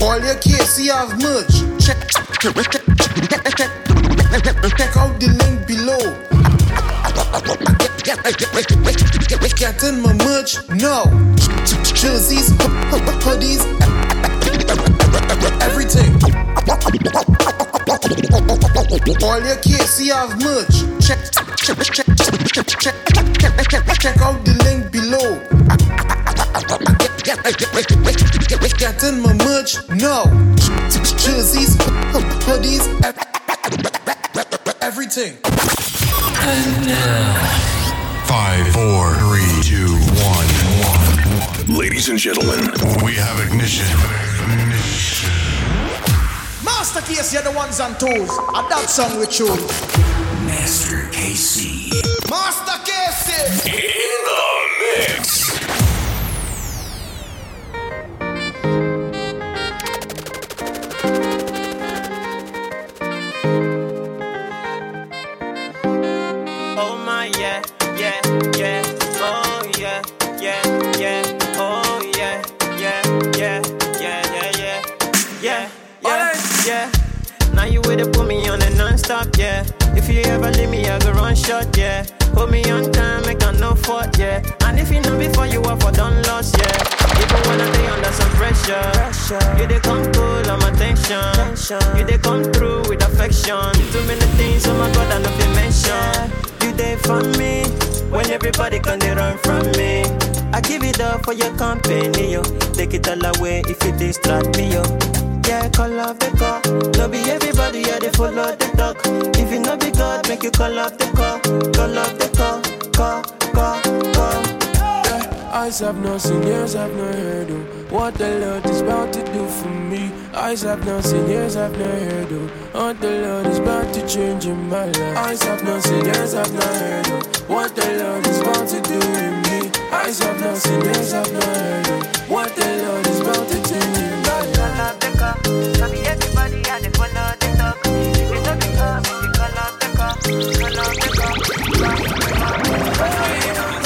All your kids see have much. Check, check, check, check, out the link below. Getting my merch now. Jerseys, hoodies, everything. All your kids see have merch. Check, check, check, check, check, check, check out the link below. Getting my merch now. Jerseys, hoodies, everything. And now, five, four, three, two, one, one. Ladies and gentlemen, we have ignition. ignition. Master Case, you're the ones on toes. A that song we chose. Master KC. Master Case. Now you with it, put me on a non-stop, yeah. If you ever leave me, I go run short, yeah. Put me on time, make I no fault, yeah. And if you know before you are for done lost, yeah. Even when I day under some pressure, you they come cool, on my attention. You they come through with affection. Too many things, oh my God, I know you mention. You there for me when everybody can they run from me. I give it up for your company, yo. Take it all away if you distract me, yo. Yeah, call off the call. No be everybody, yeah, they follow the talk. If you know be God, make you call off the call. Call off the call, call, call, call. Eyes have not seen, ears have not heard of what the Lord is about to do for me. Eyes have not seen, ears have not heard of what the Lord is about to change in my life. Eyes have not seen, ears have not heard of what the Lord is about to do in me. Eyes have not seen, ears have not heard of what the Lord is about to do in my life. Call off the call. No be everybody, yeah, they follow the talk. If you know be make you call off the call. Call off the call.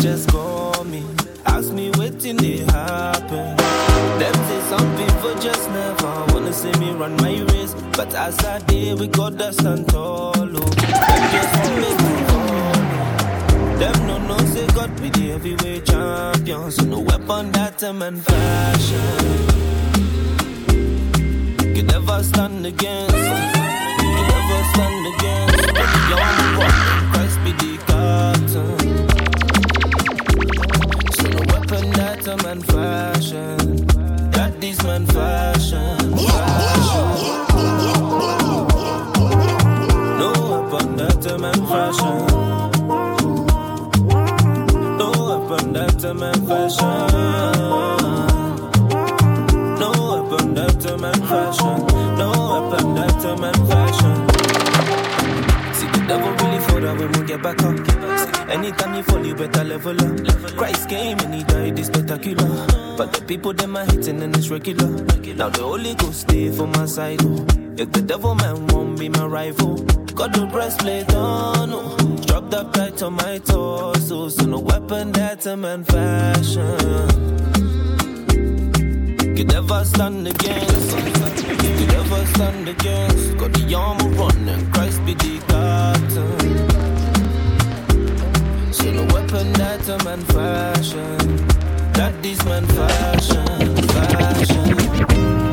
Just call me. Ask me waiting they happen. Them say some people just never wanna see me run my race. But as I did, we got the stand tall. Oh. Them just make me follow. Them no no say God be the heavyweight champion. So no weapon that a man fashion. Can never stand against. Can never stand against. Young one, Christ be the captain. That a man fashion. That this man fashion. No weapon that a man fashion. No weapon that a man fashion. No weapon that a man fashion. No weapon that a man fashion. See the devil really for that we get back up. Anytime you fall, you better level up. Christ came and he died, is spectacular. But the people them are hitting and it's regular. Now the Holy Ghost stay for my side. Oh. If the devil man won't be my rival, got oh. the breastplate on. Oh. Strap that tight on my torso, so no weapon that a man fashion could never stand against. Could never stand against. Got the armor running, Christ be the captain. So no weapon that a man fashion. That this man fashion, fashion.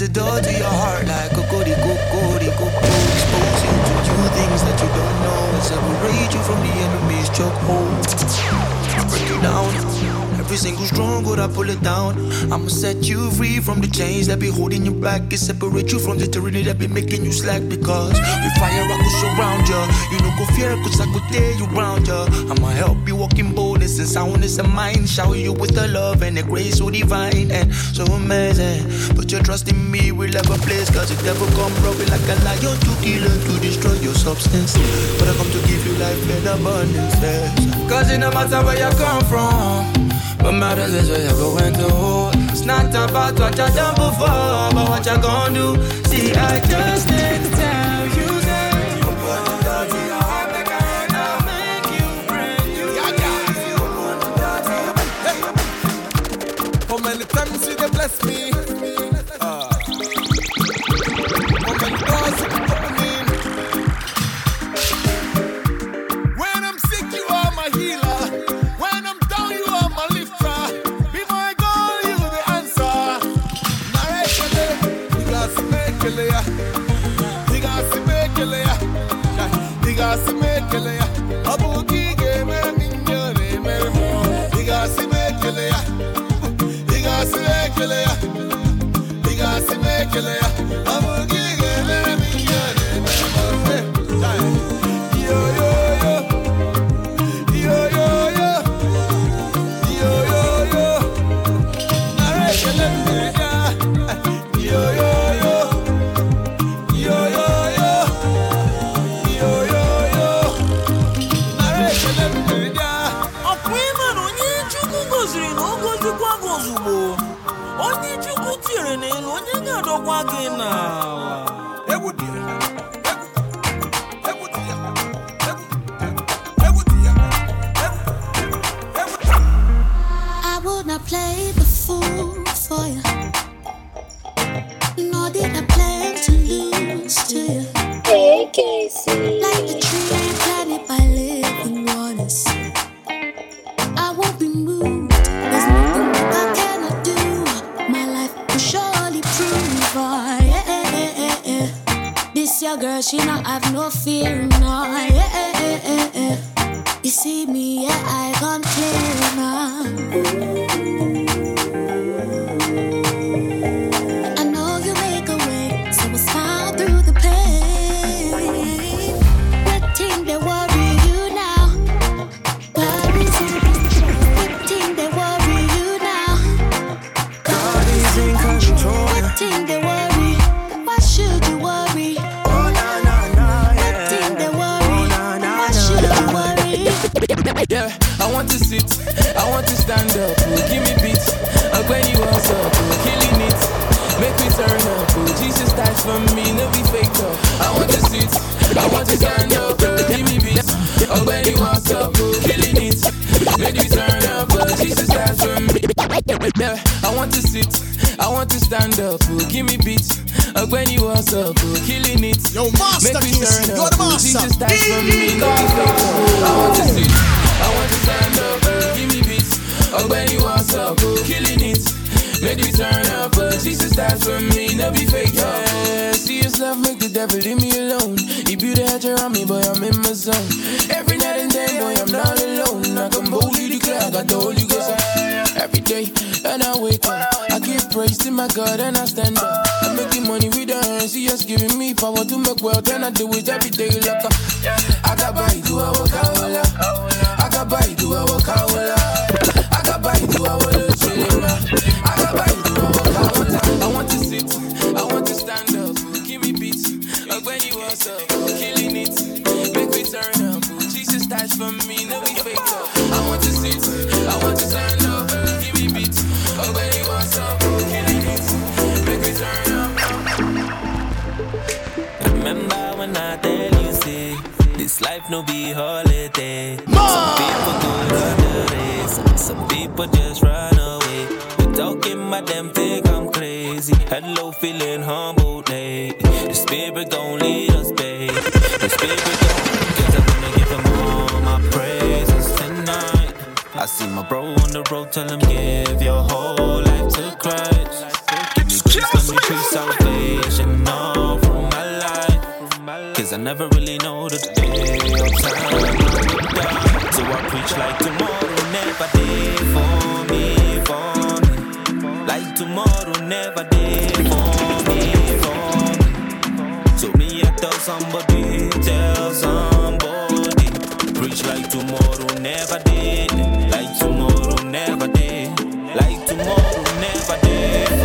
The door to your heart Single stronghold, I pull it down. I'ma set you free from the chains that be holding you back. It separate you from the tyranny that be making you slack. Because with fire, I could surround ya. You know, go fear, cause I could tear you round ya. I'ma help you walk in boldness and soundness of mind. Shower you with the love and the grace so divine and so amazing. Put your trust in me, we'll have a place. Cause it never come rubbing like a lion to kill and to destroy your substance. But I come to give you life in abundance. Cause it no matter where you come from. What matters is where you're going to. It's not about what you done before, but what you gonna do. See, I just need to tell you that you put the door to your heart, like I make you brand. You put the door to your How many times you they bless me? Mekele ya. Minyore mermo. Digasi mekele ya. Ya. Ya. I want to I want to stand up, oh, give me beats. I'm when you was up, oh, killing it. Yo, Master Make me turn you're up, the oh, master. Jesus dies for me, fake up. I want to sit, I want to stand up, oh, give me beats. Oh, when you was up, oh, killing it. Make me turn up, oh, Jesus dies for me, no be fake. Yeah, see yourself, make the devil leave me alone. He built a hedge around me, boy, I'm in my zone. Every night and day, boy, I'm not alone. I can boldly declare, I got the Holy Ghost. Every day, and I wake up, my God and I stand up. I'm making money with the hands, He just giving me power to make wealth, and I do it every day like a. I got by do I I no be holiday. Some people go the race, some people just run away. We Talking about them think I'm crazy. Hello, feeling humbled lately. The spirit gon' lead us, babe. The spirit gon' Cause I'm gonna give him all my praises tonight. I see my bro on the road, tell him give your whole life to Christ. Give me grace, let me preach salvation Cause I never really know the day or time. So I preach like tomorrow never did for me, for me. Like tomorrow never did for me, for me. So me I tell somebody, tell somebody. Preach like tomorrow never did. Like tomorrow never did. Like tomorrow never did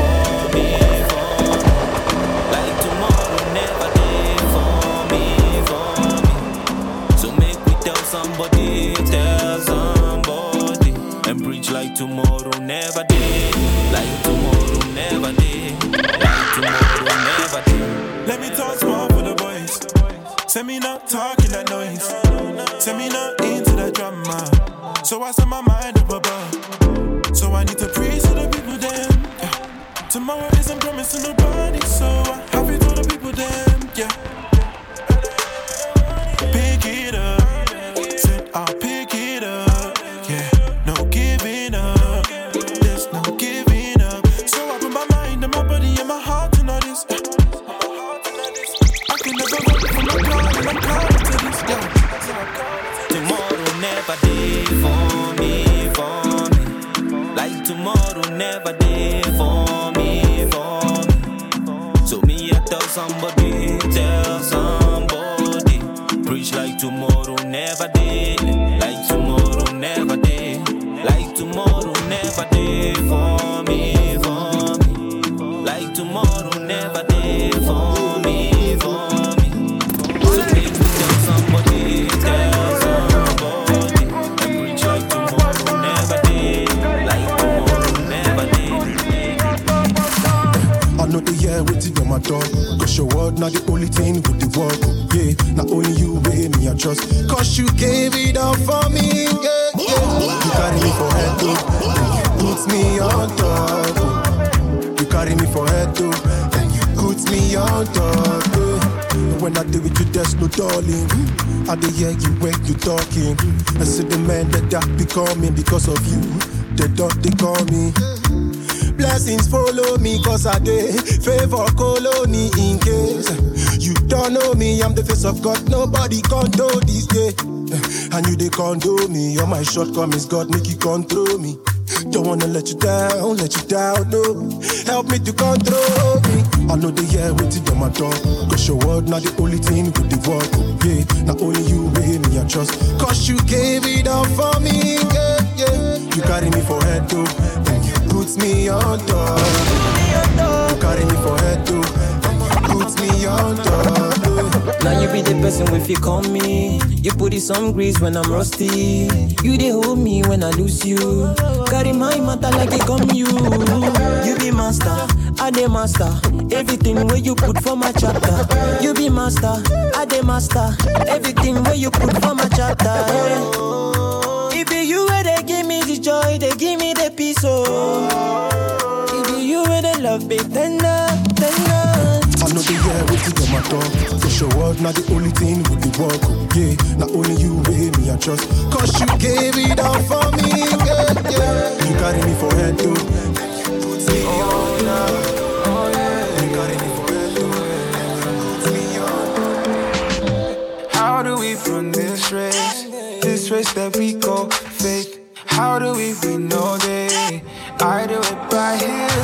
like tomorrow never did. Like tomorrow never did. Like tomorrow never did. Let me talk small for the boys. Send me not talking that noise. Send me not into the drama. So I set my mind up above. So I need to preach to the people then. Yeah. Tomorrow isn't promised to nobody. So I have it to the people then. Yeah. Pick it up. Not the only thing with the work. Yeah, not only you, way me, I trust. Cause you gave it up for me. Yeah, yeah. You carry me for head. Oh. And you put me on top. oh. You carry me for head, oh. though. And you put me on top. Yeah. When I deal with you, there's no darling. I dey hear you when you talking. I see the man that I becoming because of you. They don't they call me. Blessings follow me cause I dey favor colony in case you don't know me. I'm the face of God, nobody condo this day. And you they condo me, all my shortcomings, God make you control me. Don't wanna let you down, let you down, no. Help me to control me. I know they hear waiting on my door. Cause your word not the only thing with the work. Yeah, not only you, way me, I trust. Cause you gave it up for me, yeah, yeah. You carry me for head, though. Put me on top. You carry me for head. And put me on top. Now you be the person if you call me. You put it some grease when I'm rusty. You they hold me when I lose you. Carry my matter like it come you. You be master, I the master. Everything where you put for my chapter. You be master, I the master. Everything where you put for my chapter. eh. Give me the joy, they give me the peace. Oh, it be you where they love me tender, tender. I know the year waiting on my door. Cause your word not the only thing with the work. Yeah, not only you, way me, I trust. Cause you gave it up for me. Yeah, yeah. You carry me for head. Put How do we run this race? This race that we call faith. How do we win all day? I do it by His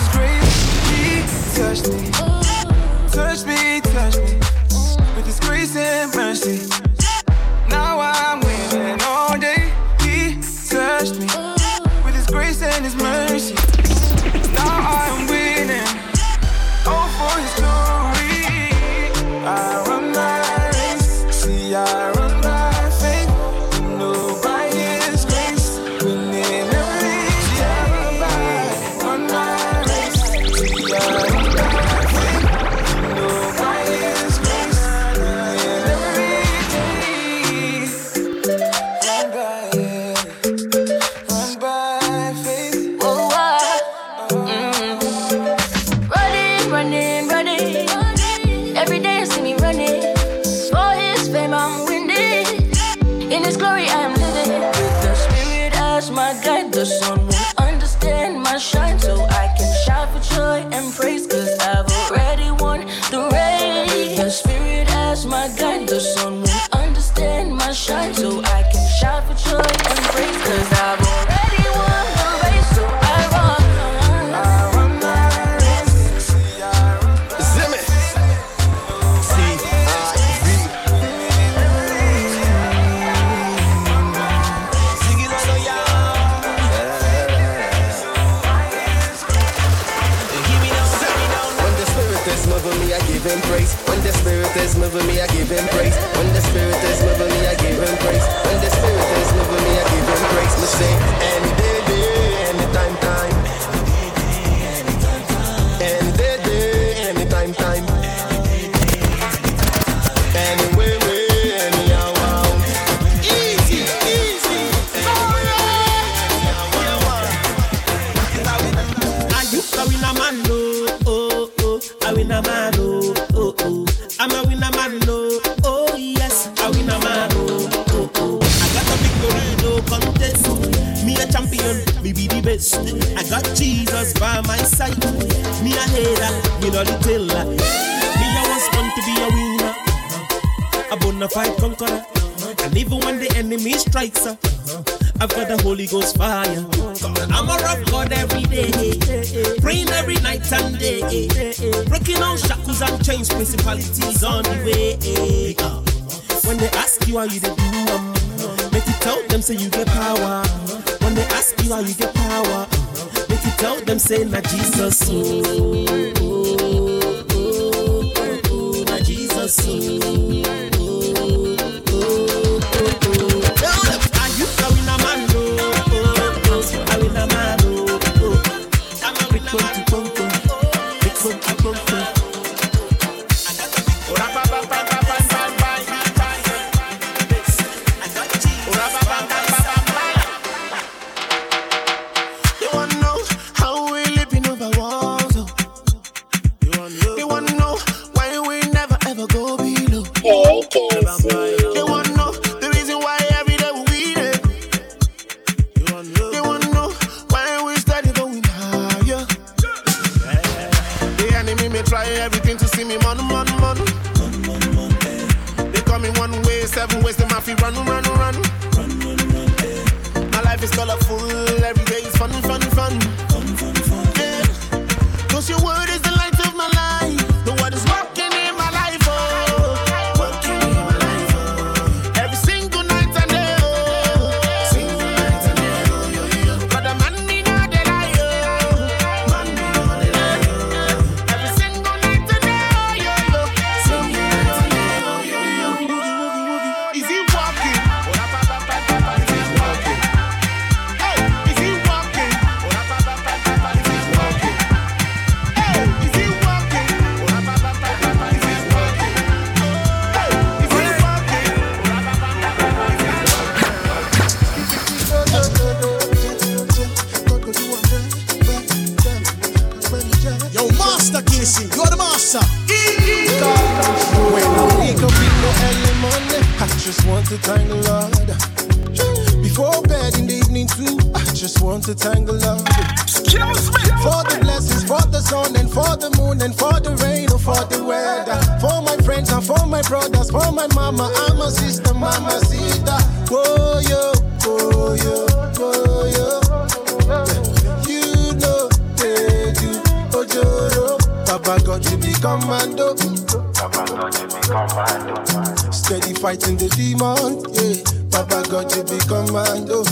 fighting the demon. Yeah, Papa got you become mine. Oh.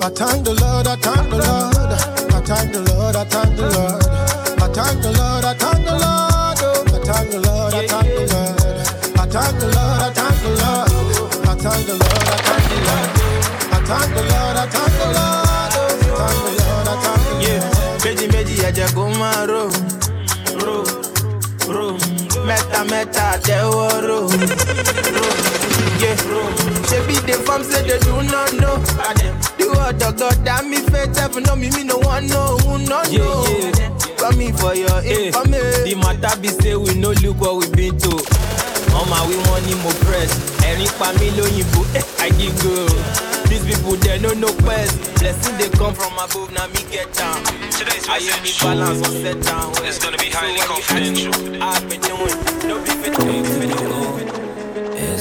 I thank the Lord, I thank the Lord. I thank the Lord, I thank the Lord. I thank the Lord, I thank the Lord. Oh. I thank the Lord, I thank the Lord. I thank the Lord, I thank the Lord. I thank the Lord, I thank the Lord. I thank the Lord, I thank the Lord. Oh. I thank the Lord, I thank the Lord. Yeah, méjì méjì ẹ̀jẹ̀ kò máa rò rò rò mẹ́ta mẹ́ta àtẹ́wọ́ rò rò fam say they do not know. The word of God that me faith heaven know me, me no one know who no yeah, know. Yeah. For me for your eh, hey. The matter be say we no look what we been to. Mama we want him more press. Ẹ̀rín pa mí eh, I give go. These people they know no quest. Blessing they come from above, now me get down. Today's I am me balance on set down. It's gonna be highly so confidential. I've been doing, no be fit, no be fit, no be fit.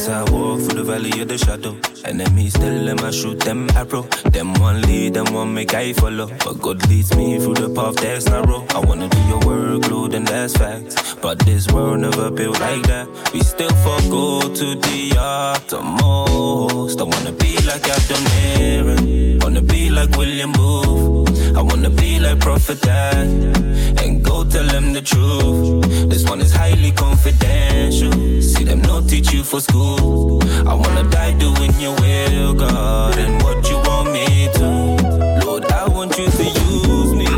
I walk through the valley of the shadow, enemies still in my shoot them arrow. Them one lead, them one make I follow. But God leads me through the path that's narrow. I wanna do your work, Lord, and that's facts. But this world never built like that. We still forgo to the uttermost. I wanna be like Captain Aaron, wanna be like William Booth. I wanna be like Prophet Dad and go tell them the truth. This one is highly confidential. See them not teach you for school. I wanna die doing your will, God, and what you want me to. Lord, I want you to use me.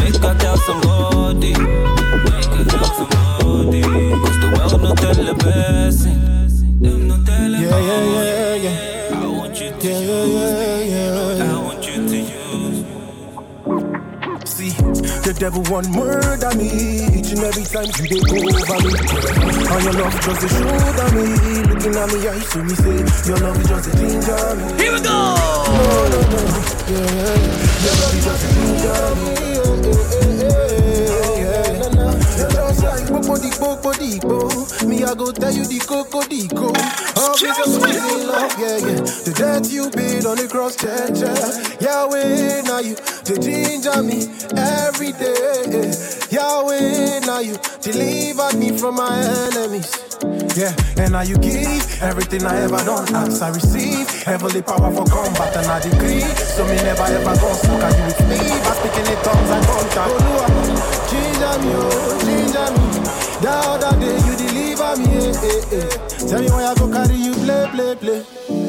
Make I tell somebody. Make I tell somebody. Cause the world no tell no tell Yeah, yeah, yeah, devil want murder me each and every time you dey go over me. And your love just a shoulder me, looking at me eyes to me say your love is just a me. Here we go. No, no, no, yeah, your love is just a ginger me. Yeah, yeah, just like Popo di Popo di Po. Me, I go tell you the Coco di. Oh, because we in love, yeah, yeah. The death you paid on the cross, yeah, yeah. Yahweh, now you, the ginger me every day. Yahweh, now you deliver me from my enemies. Yeah, and now you give everything I ever done. As I receive heavenly power for combat, and I decree. So me never ever gonna smoke. Are you with me? By speaking in tongues, I contact. Olúwa, ginger me, oh, ginger me. That other day you deliver me, eh, eh, eh. Tell me why I go carry you, play, play, play.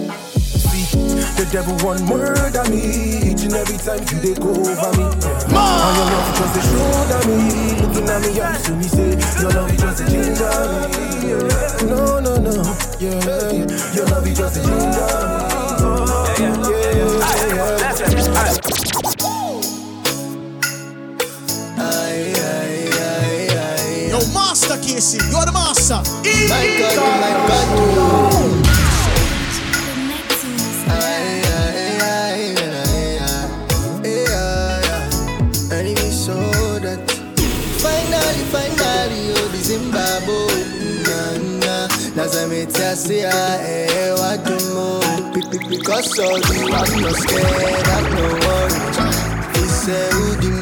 See, the devil want murder me each and every time you they go over me. Yeah. And your love just a shoulder me, looking at me eyes to me say your love is just a ginger me. Yeah. No, no, no, yeah, yeah. Your love is just a ginger me. Yeah, yeah, yeah, yeah. Yo, Master Casey, you're the master. My God, my God, na, Nazametia say, eh, what do more? Be- be- Because of you, I'm not scared, I'm no worry. He said, who the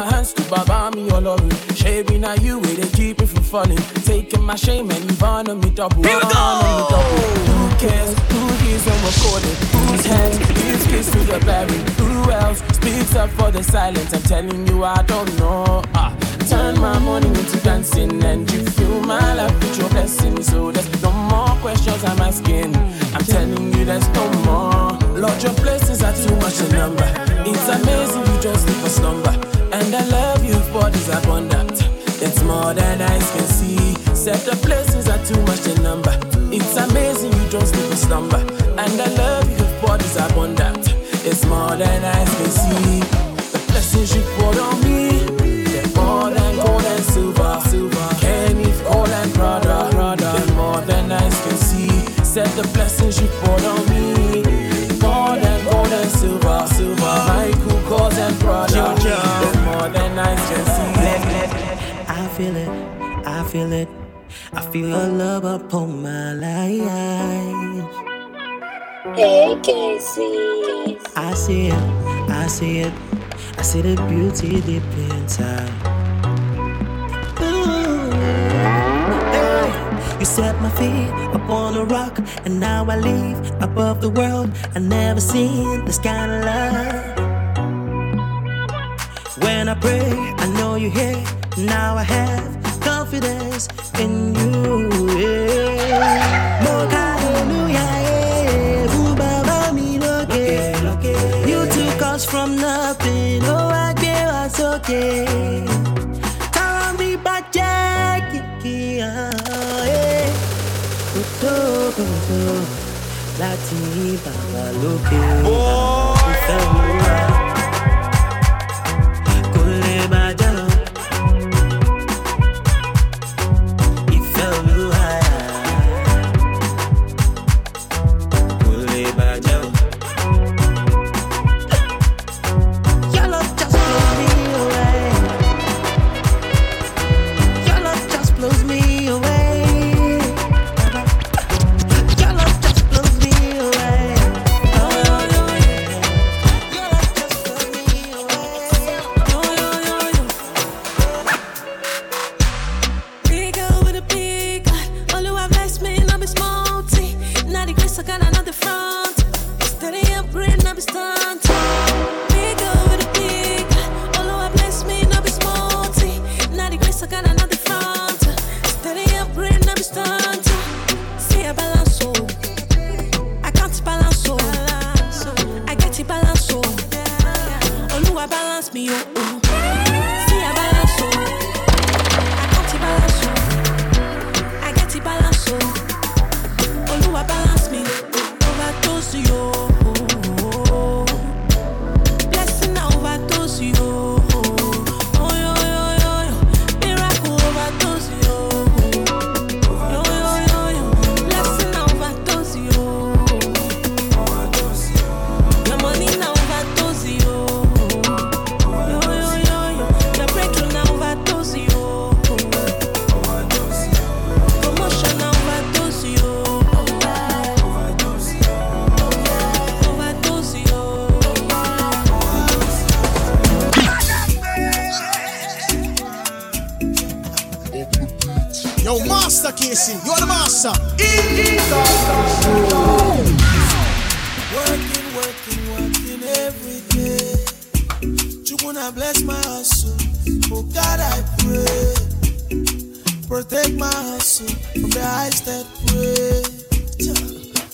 my hands to Baba me all over. Shaving at you, where they keep me from falling. Taking my shame and you've honor me double. Here we go. me double. Who cares? Who is recorded? Whose hands gives kiss to the berry? Who else speaks up for the silence? I'm telling you, I don't know. Ah, turn my morning into dancing and you fill my life with your blessing. So there's no more questions I'm asking. I'm telling you, there's no more. Lord, your blessings are too much to number. It's amazing you just leave us number. And I love you for this abundant. It's more than eyes can see. Said the places are too much to number. It's amazing you don't leave us number. And I love you for this abundant. It's more than eyes feel your love upon my life. Hey, Casey. I see it, I see it. I see the beauty deep inside. Ooh, hey. You set my feet upon a rock, and now I leave above the world. I never seen this kind of love. When I pray, I know you hear. Now I have confidence in you. Yeah. Look, hallelujah, me look, You took us from nothing, oh, I gave us okay. Time be back, Jack, yeah. Ah, Láti bàbá lókè. Bó yeah. dedication. You're the master. Working, working, working every day. You wanna bless my hustle. Oh God, I pray. Protect my hustle from the eyes that pray.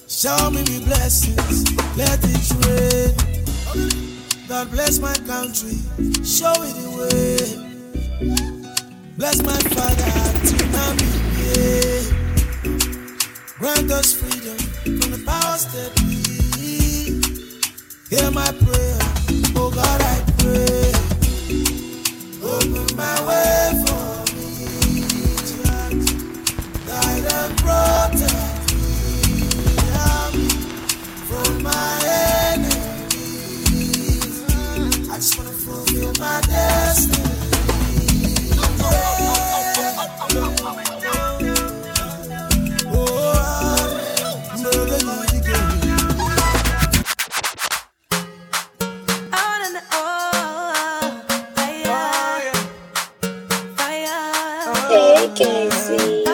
Show me the blessings. Let it rain. God bless my country, show it the way. Bless my us freedom from the powers that be. Hear my prayer. Casey.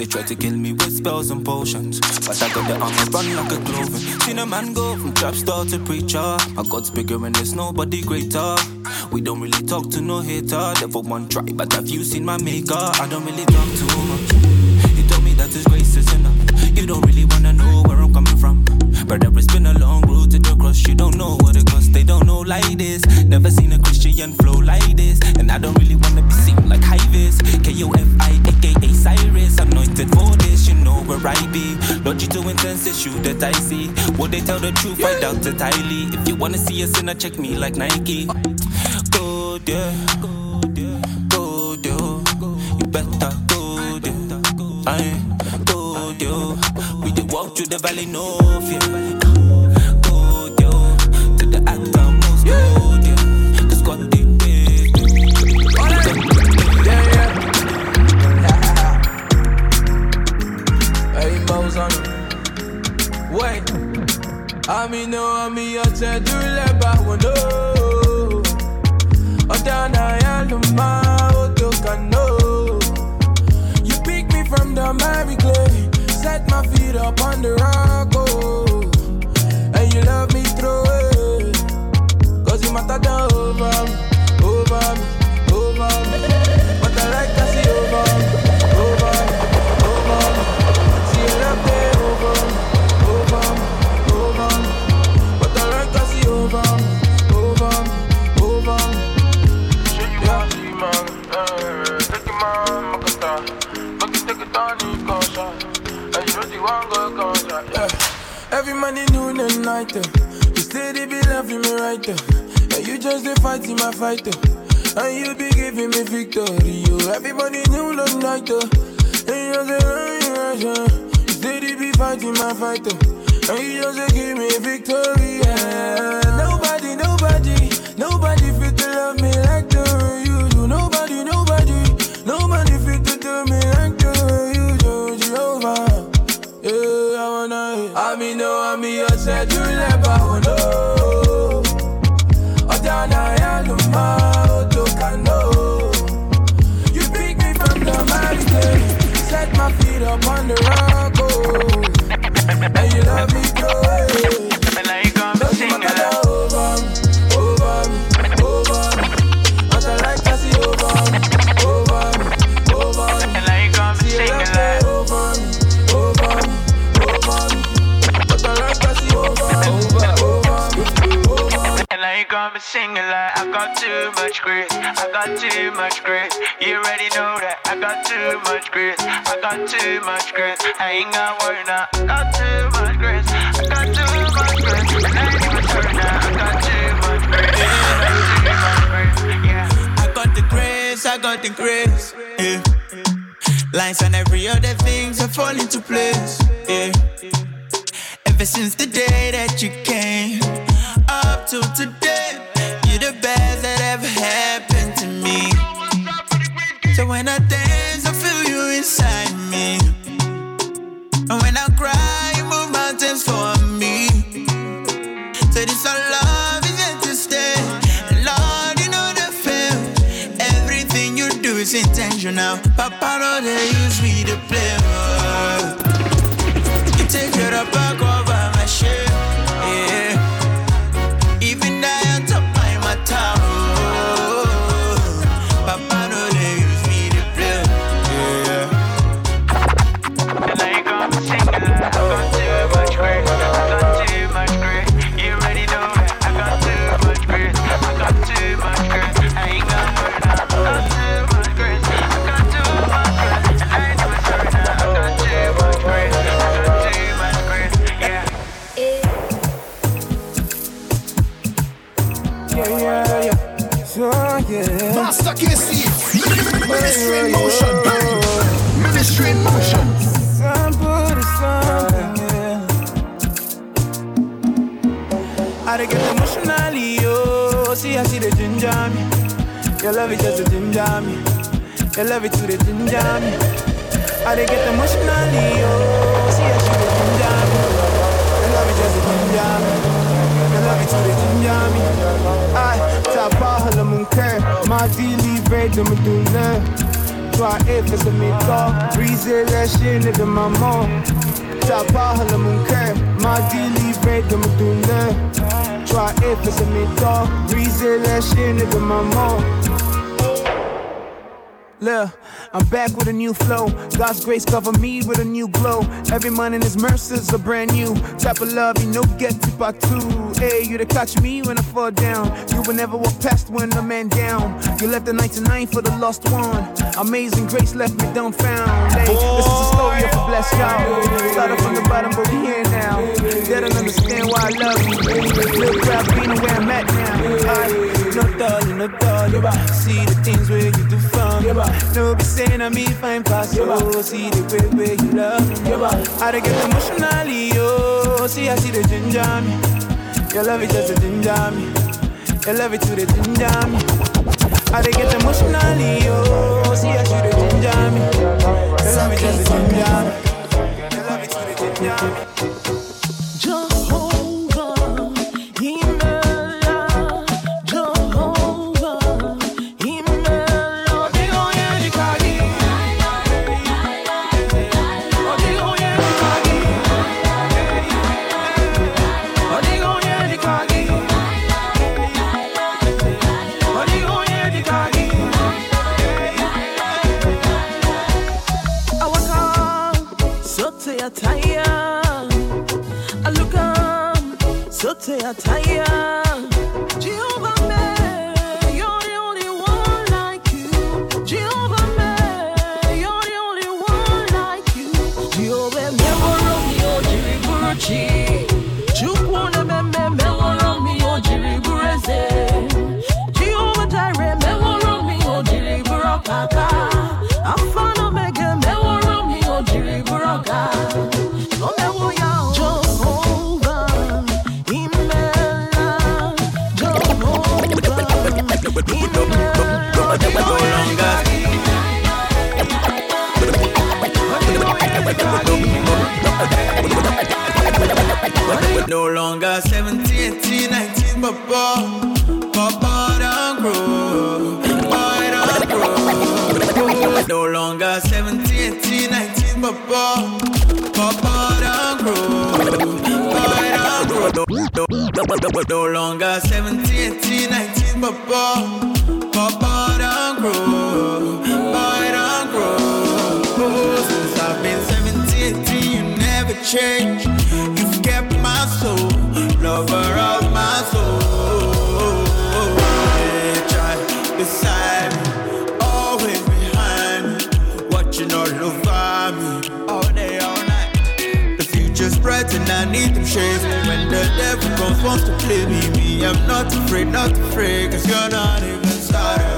They try to kill me with spells and potions. But I got the armor run like a cloven. Seen a man go from trap star to preacher. My God's bigger and there's nobody greater. We don't really talk to no hater. Never one try, but have you seen my maker? I don't really talk too much. issue that I see. Would they tell the truth? Yeah. I doubt it highly. If you wanna see a sinner, check me like Nike. Good, yeah. to do fighting my fighter. And you be giving me victory. You everybody knew love night. Uh. And you say, oh, yeah, yeah. Steady be fighting my fighter. And you just give me victory. Yeah. Nobody, nobody, nobody fit to love me like the way you do. Nobody, nobody, nobody fit to do me like the way you do. Jehovah. Yeah, I wanna. I mean, no, I mean, I said you never, oh no. fall into place. Yeah. Ever since the day a new flow. God's grace cover me with a new glow. Every morning His mercies are brand new. Type of love, you know, get to part two. Hey, you to catch me when I fall down. You will never walk past when the man down. You left the 99 for the lost one. Amazing grace left me dumbfound. Hey, this is a story of a blessed child. Started from the bottom, but we here now. They don't understand why I love you. Little proud being where I'm at now. I, no darling, no darling. See the things where you do fun. No be saying I me fine past you. See the way where you love me. I dey get emotionally, yo. See I see the ginger me. Your love is just a ginger me. Your love it to the ginger me. I get emotionally, yo. See I see the ginger me. Your love is just a ginger me. Your love it to the ginger me. Up, so tired. No longer 17, 18, 19, but boy, Papa don't grow, boy don't grow. No, longer 17, 18, 19, but boy, Papa don't grow, boy don't grow. Since I've been 17, 18, you never change. You've kept my soul, lover of my soul. Yeah, try beside me, always behind me, watching all over me, all day, all night. The future's bright and I need them shades. When the devil comes, wants to play me, me, I'm not afraid, not afraid, cause you're not even started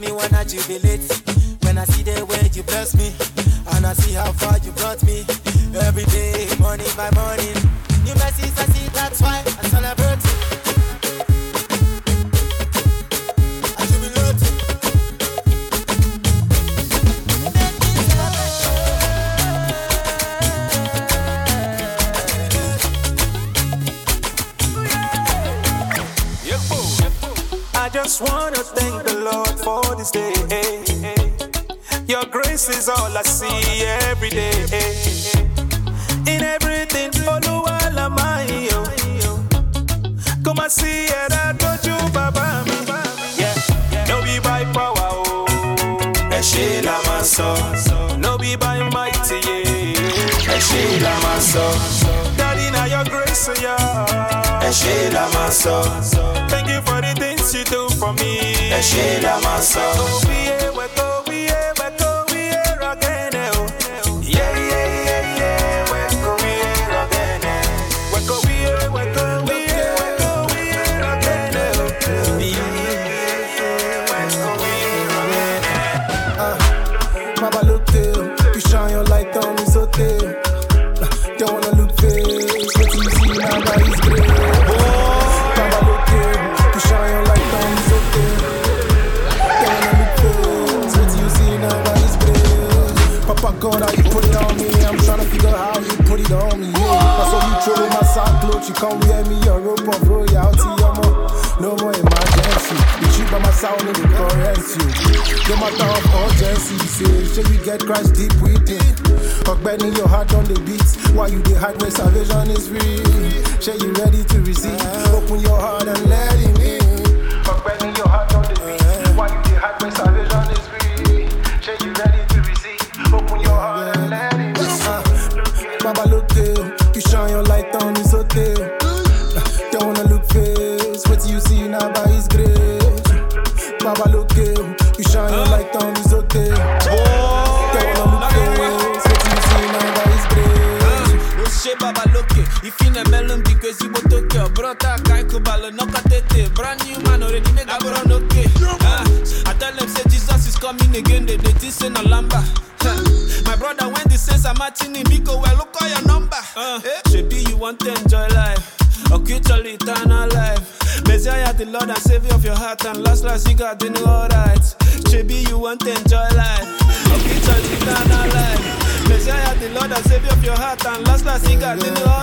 me wanna jubilate. When I see the way you bless me, and I see how far you brought me. Every day, morning by morning, new mercies I see. That's why this day. Eh. Your grace is all I see every day. Eh. In everything, follow Oluwa la mayo. Oh. Come and see it, I told you, Baba. Yeah, no be by power, oh. Ẹ ṣé la. No be by mighty, yeah. Ẹ ṣé la máa sọ. Daddy, now your grace, yeah. Ẹ ṣé la. Thank you for the day what you do for me. And she la my soul. down me. Yeah. I saw you throw my soul, clothes. You come wear me a rope of royalty. I'm a no more emergency. You cheat by my sound in the currency. No matter of urgency, say, should we get crushed deep within? Ogbeni, your heart on the beat. Why you the hard way salvation is free? Say you ready to receive? Open your heart and let him cause you got the new alright. Chibi, you want to enjoy life. Okay, church, you can't lie. Messiah, the Lord and you of your heart, and last, last, you got the new alright.